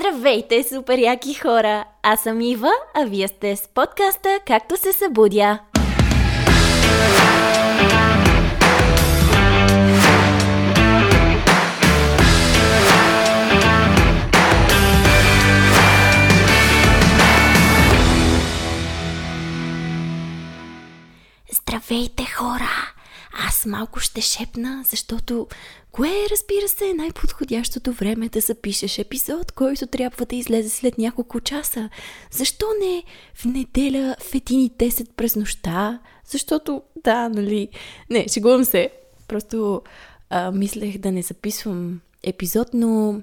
Здравейте, супер яки хора! Аз съм Ива, а вие сте с подкаста Както се събудя. Здравейте, хора! Аз малко ще шепна, защото кое е, разбира се, най-подходящото време да запишеш епизод, който трябва да излезе след няколко часа? Защо не в неделя в 1.10 през нощта? Защото, да, нали... Не, шегувам се. Просто а, мислех да не записвам епизод, но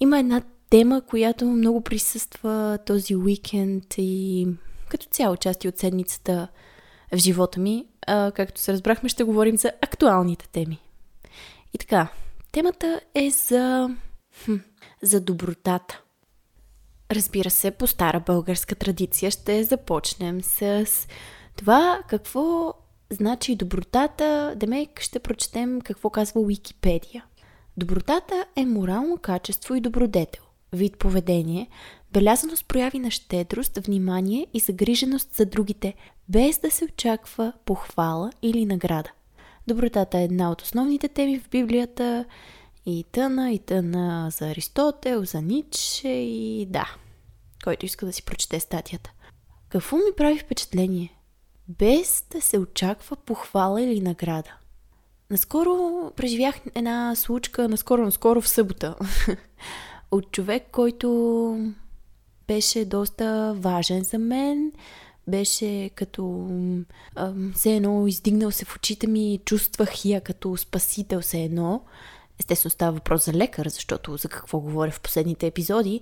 има една тема, която много присъства този уикенд и като цяло части от седмицата в живота ми. А, както се разбрахме, ще говорим за актуалните теми. И така, темата е за, хм, за добротата. Разбира се, по стара българска традиция ще започнем с това какво значи добротата. Демек ще прочетем какво казва Уикипедия. Добротата е морално качество и добродетел, вид поведение, белязано с прояви на щедрост, внимание и загриженост за другите, без да се очаква похвала или награда. Добротата е една от основните теми в Библията и тъна, и тъна за Аристотел, за Ницше и да, който иска да си прочете статията. Какво ми прави впечатление? Без да се очаква похвала или награда. Наскоро преживях една случка, наскоро, наскоро в събота, от човек, който беше доста важен за мен. Беше като все едно издигнал се в очите ми, чувствах я като спасител все едно. Естествено става въпрос за лекар, защото за какво говоря в последните епизоди.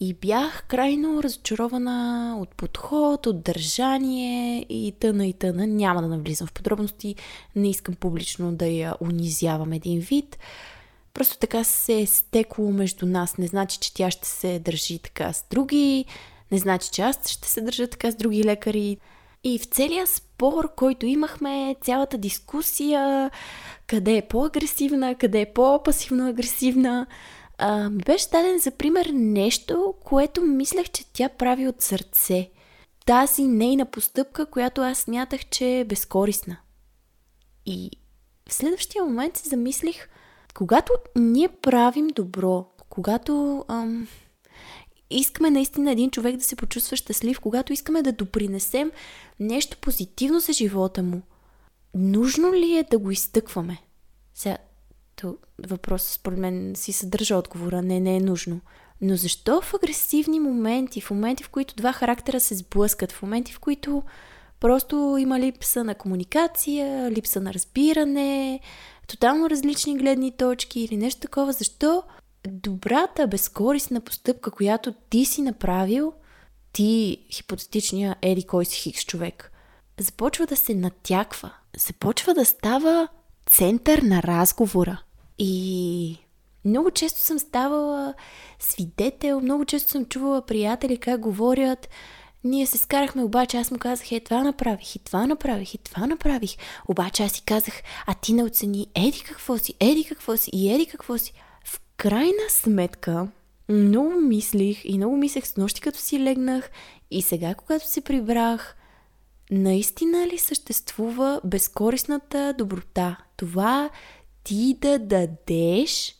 И бях крайно разочарована от подход, от държание и тъна и тъна. Няма да навлизам в подробности, не искам публично да я унизявам един вид. Просто така се е стекло между нас. Не значи, че тя ще се държи така с други, не значи, че аз ще се държа така с други лекари. И в целия спор, който имахме, цялата дискусия, къде е по-агресивна, къде е по-пасивно-агресивна, ми беше даден за пример нещо, което мислех, че тя прави от сърце. Тази нейна постъпка, която аз смятах, че е безкорисна. И в следващия момент се замислих, когато ние правим добро, когато ам, искаме наистина един човек да се почувства щастлив, когато искаме да допринесем нещо позитивно за живота му, нужно ли е да го изтъкваме? Сега, то въпрос според мен си съдържа отговора. Не, не е нужно. Но защо в агресивни моменти, в моменти, в които два характера се сблъскат, в моменти, в които просто има липса на комуникация, липса на разбиране, тотално различни гледни точки или нещо такова, защо добрата, безкорисна постъпка, която ти си направил, ти, хипотетичния еди кой си хикс човек, започва да се натяква, започва да става център на разговора. И много често съм ставала свидетел, много често съм чувала приятели как говорят, ние се скарахме, обаче аз му казах, е, това направих, и това направих, и това направих. Обаче аз си казах, а ти не оцени, еди какво си, еди какво си, и еди какво си. Крайна сметка, много мислих и много мислех с нощи, като си легнах и сега, когато се прибрах, наистина ли съществува безкорисната доброта? Това ти да дадеш,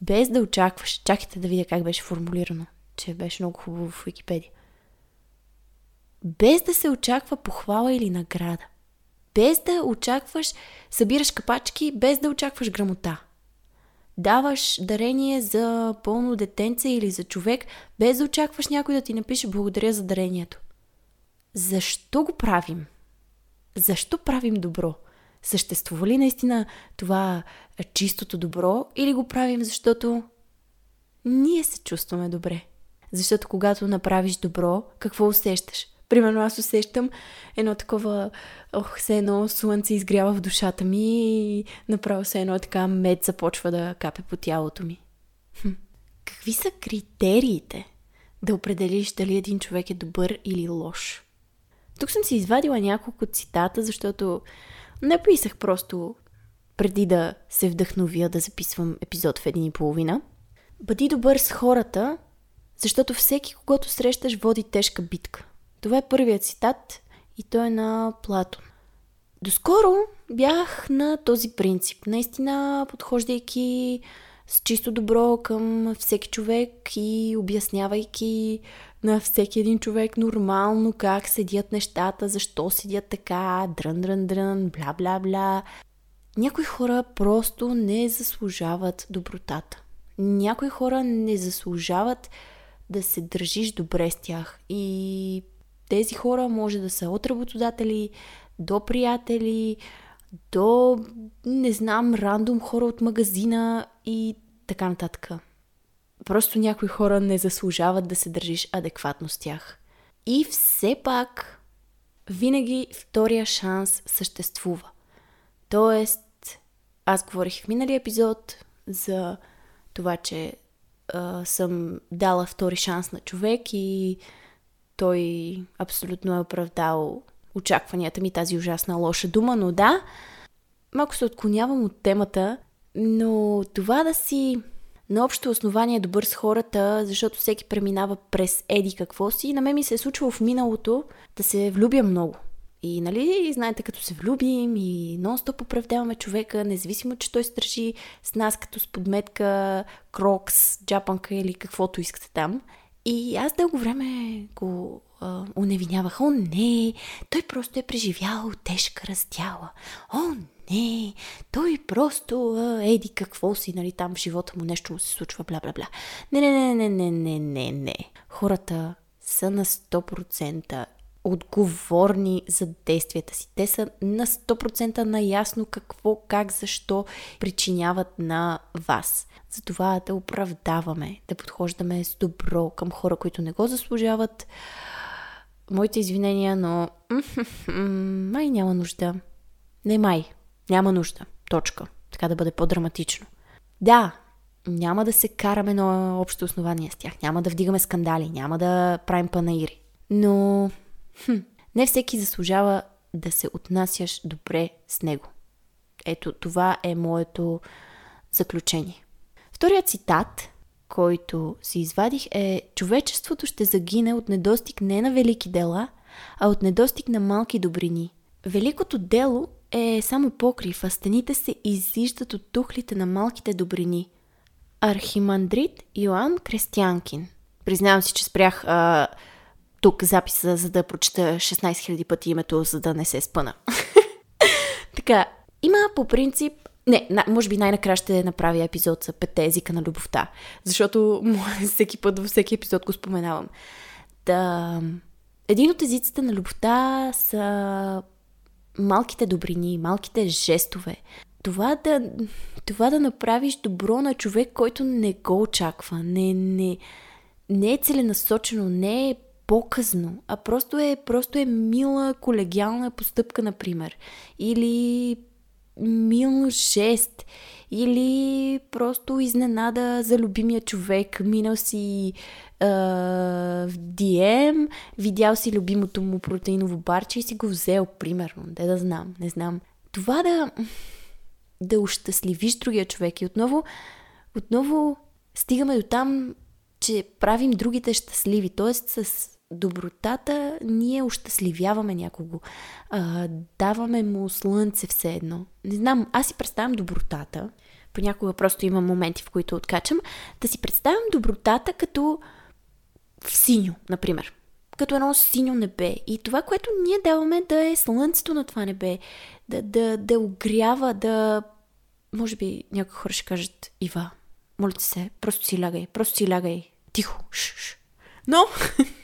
без да очакваш. Чакайте да видя как беше формулирано, че беше много хубаво в Википедия без да се очаква похвала или награда. Без да очакваш, събираш капачки, без да очакваш грамота. Даваш дарение за пълно детенце или за човек, без да очакваш някой да ти напише благодаря за дарението. Защо го правим? Защо правим добро? Съществува ли наистина това чистото добро или го правим защото ние се чувстваме добре? Защото когато направиш добро, какво усещаш? Примерно аз усещам едно такова, ох, все едно слънце изгрява в душата ми и направо се едно така мед започва да капе по тялото ми. Хм. Какви са критериите да определиш дали един човек е добър или лош? Тук съм си извадила няколко цитата, защото написах просто преди да се вдъхновя да записвам епизод в един и половина. Бъди добър с хората, Защото всеки, когато срещаш, води тежка битка. Това е първият цитат и той е на Платон. Доскоро бях на този принцип. Наистина, подхождайки с чисто добро към всеки човек и обяснявайки на всеки един човек нормално как седят нещата, защо седят така, дрън, дрън, дрън, бла, бла, бла. Някои хора просто не заслужават добротата. Някои хора не заслужават да се държиш добре с тях. И тези хора може да са от работодатели, до приятели, до, не знам, рандом хора от магазина и така нататък. Просто някои хора не заслужават да се държиш адекватно с тях. И все пак, винаги втория шанс съществува. Тоест, аз говорих в миналия епизод за това, че а, съм дала втори шанс на човек и той абсолютно е оправдал очакванията ми тази ужасна лоша дума, но да, малко се отклонявам от темата, но това да си на общо основание добър с хората, защото всеки преминава през еди какво си. На мен ми се е случвало в миналото да се влюбя много. И, нали, знаете, като се влюбим и нон-стоп оправдаваме човека, независимо, че той стържи с нас като с подметка, крокс, джапанка или каквото искате там. И аз дълго време го уневинявах. О, не, той просто е преживял тежка раздяла. О, не, той просто а, еди какво си, нали, там в живота му нещо му се случва, бла, бла, бла. Не, не, не, не, не, не, не, не. Хората са на 100% отговорни за действията си. Те са на 100% наясно какво, как, защо причиняват на вас. Затова да оправдаваме, да подхождаме с добро към хора, които не го заслужават. Моите извинения, но май няма нужда. Не май. Няма нужда. Точка. Така да бъде по-драматично. Да, няма да се караме на общо основание с тях. Няма да вдигаме скандали. Няма да правим панаири. Но хм, не всеки заслужава да се отнасяш добре с него. Ето, това е моето заключение. Вторият цитат, който си извадих е Човечеството ще загине от недостиг не на велики дела, а от недостиг на малки добрини. Великото дело е само покрив, а стените се изиждат от тухлите на малките добрини. Архимандрит Йоанн Крестянкин. Признавам си, че спрях а, тук записа, за да прочета 16 000 пъти името, за да не се спъна. така, има по принцип не, може би най-накрая ще направя епизод за петте езика на любовта, защото всеки път във всеки епизод го споменавам. Да, един от езиците на любовта са малките добрини, малките жестове. Това да, това да направиш добро на човек, който не го очаква, не, не, не е целенасочено, не е показно, а просто е, просто е мила колегиална постъпка, например. Или мил жест или просто изненада за любимия човек. Минал си а, в DM, видял си любимото му протеиново барче и си го взел, примерно. Де да знам, не знам. Това да, да ощастливиш другия човек и отново, отново стигаме до там, че правим другите щастливи. Тоест с добротата ние ощастливяваме някого. А, даваме му слънце все едно. Не знам, аз си представям добротата. Понякога просто имам моменти, в които откачам. Да си представям добротата като в синьо, например. Като едно синьо небе. И това, което ние даваме да е слънцето на това небе. Да, да, да огрява, да... Може би някои хора ще кажат, Ива, моля се, просто си лягай, просто си лягай. Тихо. Ш-ш. Но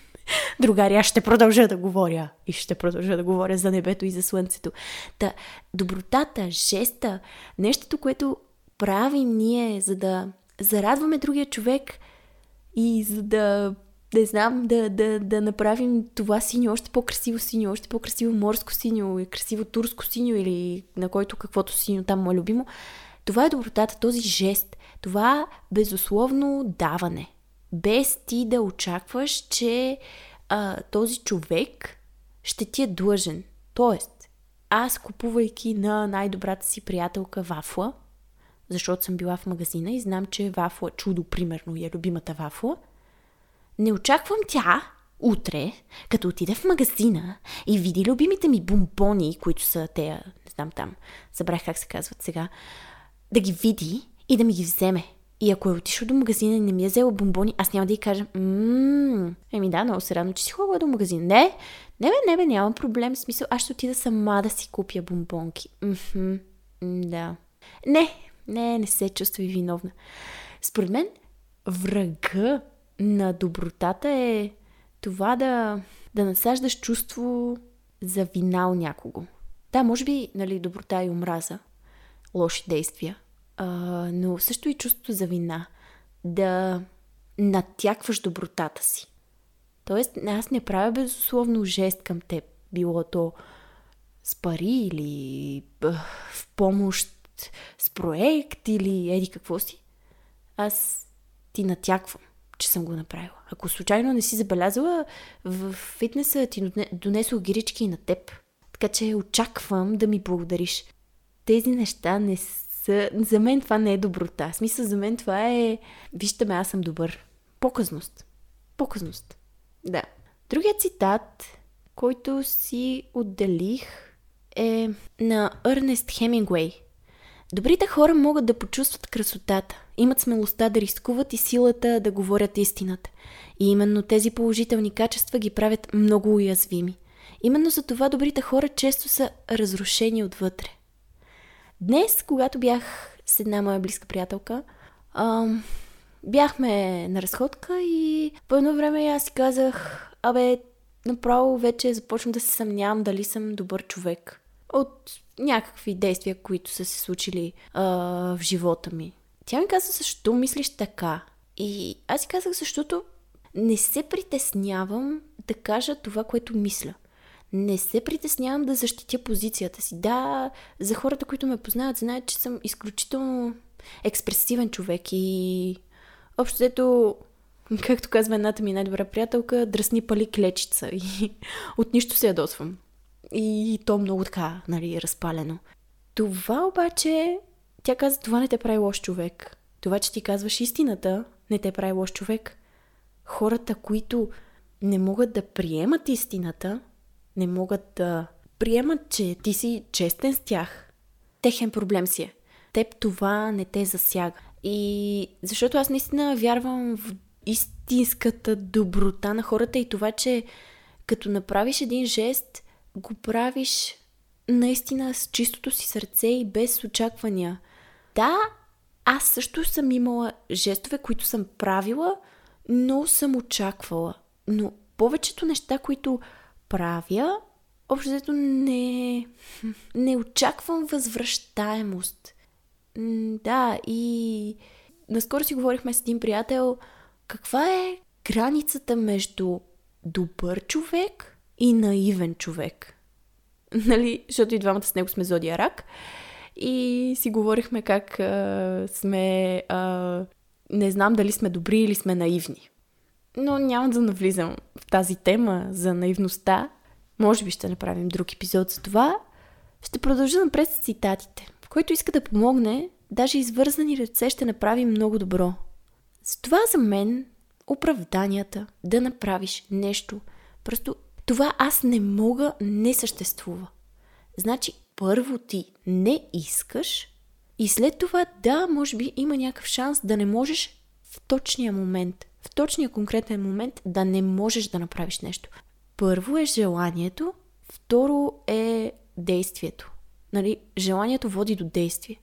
Другари, аз ще продължа да говоря и ще продължа да говоря за небето и за слънцето. Та, добротата, жеста, нещото, което правим ние, за да зарадваме другия човек и за да не знам, да, да, да направим това синьо още по-красиво синьо, още по-красиво морско синьо, и красиво турско синьо или на който каквото синьо там му е любимо. Това е добротата, този жест, това безусловно даване без ти да очакваш, че а, този човек ще ти е длъжен. Тоест, аз купувайки на най-добрата си приятелка вафла, защото съм била в магазина и знам, че вафла чудо, примерно, е любимата вафла, Не очаквам тя утре, като отиде в магазина и види любимите ми бомбони, които са те, не знам там, забрах как се казват сега, да ги види и да ми ги вземе. И ако е отишъл до магазина и не ми е взела бомбони, аз няма да й кажа, ммм, еми да, много се радвам, че си ходила до магазин. Не, не бе, не бе, нямам проблем. В смисъл, аз ще отида сама да си купя бомбонки. Мхм, да. Не, не, не се чувствай виновна. Според мен, врага на добротата е това да, да насаждаш чувство за вина у някого. Да, може би, нали, доброта и омраза, лоши действия, а, но също и чувството за вина. Да натякваш добротата си. Тоест, аз не правя безусловно жест към теб, било то с пари или в помощ с проект или еди какво си. Аз ти натяквам, че съм го направила. Ако случайно не си забелязала, в фитнеса ти донесох гирички и на теб. Така че очаквам да ми благодариш. Тези неща не са... За мен това не е доброта. Смисъл, за мен това е... Вижте ме, аз съм добър. Показност. Показност. Да. Другият цитат, който си отделих е на Ернест Хемингуей. Добрите хора могат да почувстват красотата, имат смелостта да рискуват и силата да говорят истината. И именно тези положителни качества ги правят много уязвими. Именно за това добрите хора често са разрушени отвътре. Днес, когато бях с една моя близка приятелка, ам, бяхме на разходка и по едно време аз си казах, абе, направо вече започвам да се съмнявам дали съм добър човек. От някакви действия, които са се случили а, в живота ми. Тя ми каза, защо мислиш така? И аз си казах, защото не се притеснявам да кажа това, което мисля. Не се притеснявам да защитя позицията си. Да, за хората, които ме познават, знаят, че съм изключително експресивен човек и общо ето, както казва едната ми най-добра приятелка, дръсни пали клечица и от нищо се ядосвам. И то много така, нали, разпалено. Това обаче, тя каза, това не те прави лош човек. Това, че ти казваш истината, не те прави лош човек. Хората, които не могат да приемат истината, не могат да приемат, че ти си честен с тях, техен проблем си е. Теб това не те засяга. И защото аз наистина вярвам в истинската доброта на хората и това, че като направиш един жест, го правиш наистина с чистото си сърце и без очаквания. Да, аз също съм имала жестове, които съм правила, но съм очаквала. Но повечето неща, които правя, общо не, не очаквам възвръщаемост. Да, и наскоро си говорихме с един приятел, каква е границата между добър човек и наивен човек. Нали, защото и двамата с него сме зодия рак. И си говорихме как а, сме... А, не знам дали сме добри или сме наивни. Но няма да навлизам в тази тема за наивността. Може би ще направим друг епизод за това. Ще продължа напред с цитатите. Който иска да помогне, даже извързани ръце ще направи много добро. С това за мен оправданията да направиш нещо. Просто това аз не мога не съществува. Значи първо ти не искаш и след това да, може би има някакъв шанс да не можеш в точния момент, в точния конкретен момент да не можеш да направиш нещо. Първо е желанието, второ е действието. Нали, желанието води до действие.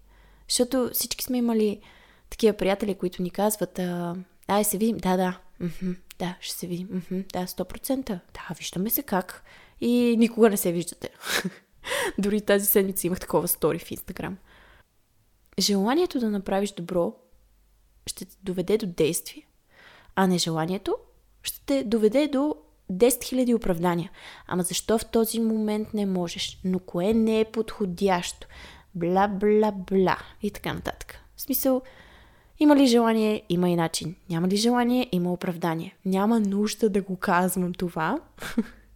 Защото всички сме имали такива приятели, които ни казват, а, ай се видим, да, да, мхм, да, ще се видим, мхм, да, 100%, да, виждаме се как. И никога не се виждате. Дори тази седмица имах такова стори в Инстаграм. Желанието да направиш добро ще те доведе до действие, а нежеланието ще те доведе до 10 000 оправдания. Ама защо в този момент не можеш? Но кое не е подходящо? Бла, бла, бла. И така нататък. В смисъл, има ли желание, има и начин. Няма ли желание, има оправдание. Няма нужда да го казвам това.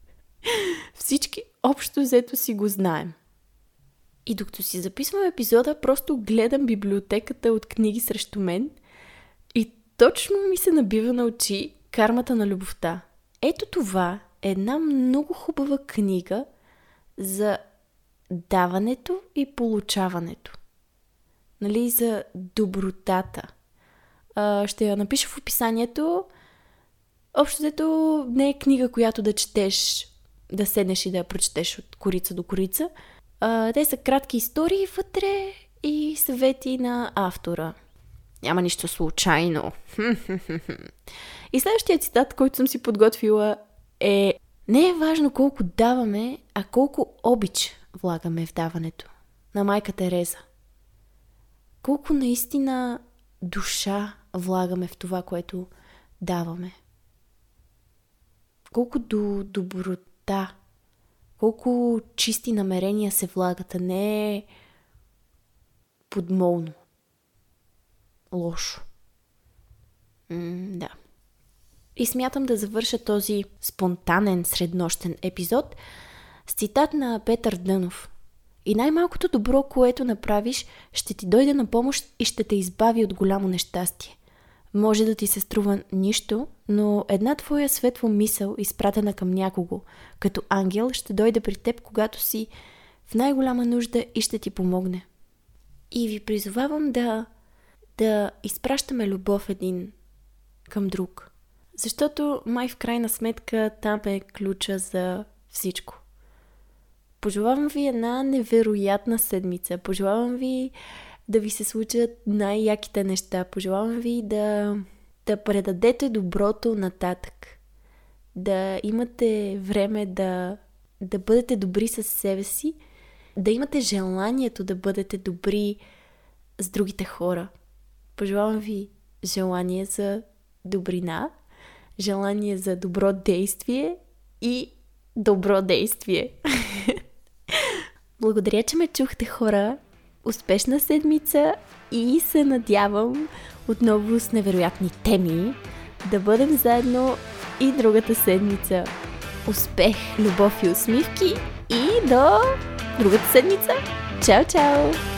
Всички общо взето си го знаем. И докато си записвам епизода, просто гледам библиотеката от книги срещу мен точно ми се набива на очи Кармата на любовта. Ето това е една много хубава книга за даването и получаването. Нали, за добротата. А, ще я напиша в описанието. Общото не е книга, която да четеш, да седнеш и да я прочетеш от корица до корица. А, те са кратки истории вътре и съвети на автора. Няма нищо случайно. и следващия цитат, който съм си подготвила е Не е важно колко даваме, а колко обич влагаме в даването. На майка Тереза. Колко наистина душа влагаме в това, което даваме. Колко до доброта, колко чисти намерения се влагат, а не подмолно. Лошо. М- да. И смятам да завърша този спонтанен среднощен епизод с цитат на Петър Дънов. И най-малкото добро, което направиш, ще ти дойде на помощ и ще те избави от голямо нещастие. Може да ти се струва нищо, но една твоя светла мисъл, изпратена към някого, като ангел, ще дойде при теб, когато си в най-голяма нужда и ще ти помогне. И ви призовавам да, да изпращаме любов един към друг. Защото май в крайна сметка там е ключа за всичко. Пожелавам ви една невероятна седмица. Пожелавам ви да ви се случат най-яките неща. Пожелавам ви да, да предадете доброто нататък. Да имате време да, да бъдете добри с себе си, да имате желанието да бъдете добри с другите хора. Пожелавам ви желание за добрина, желание за добро действие и добро действие. Благодаря, че ме чухте хора. Успешна седмица и се надявам отново с невероятни теми да бъдем заедно и другата седмица. Успех, любов и усмивки и до другата седмица. Чао, чао!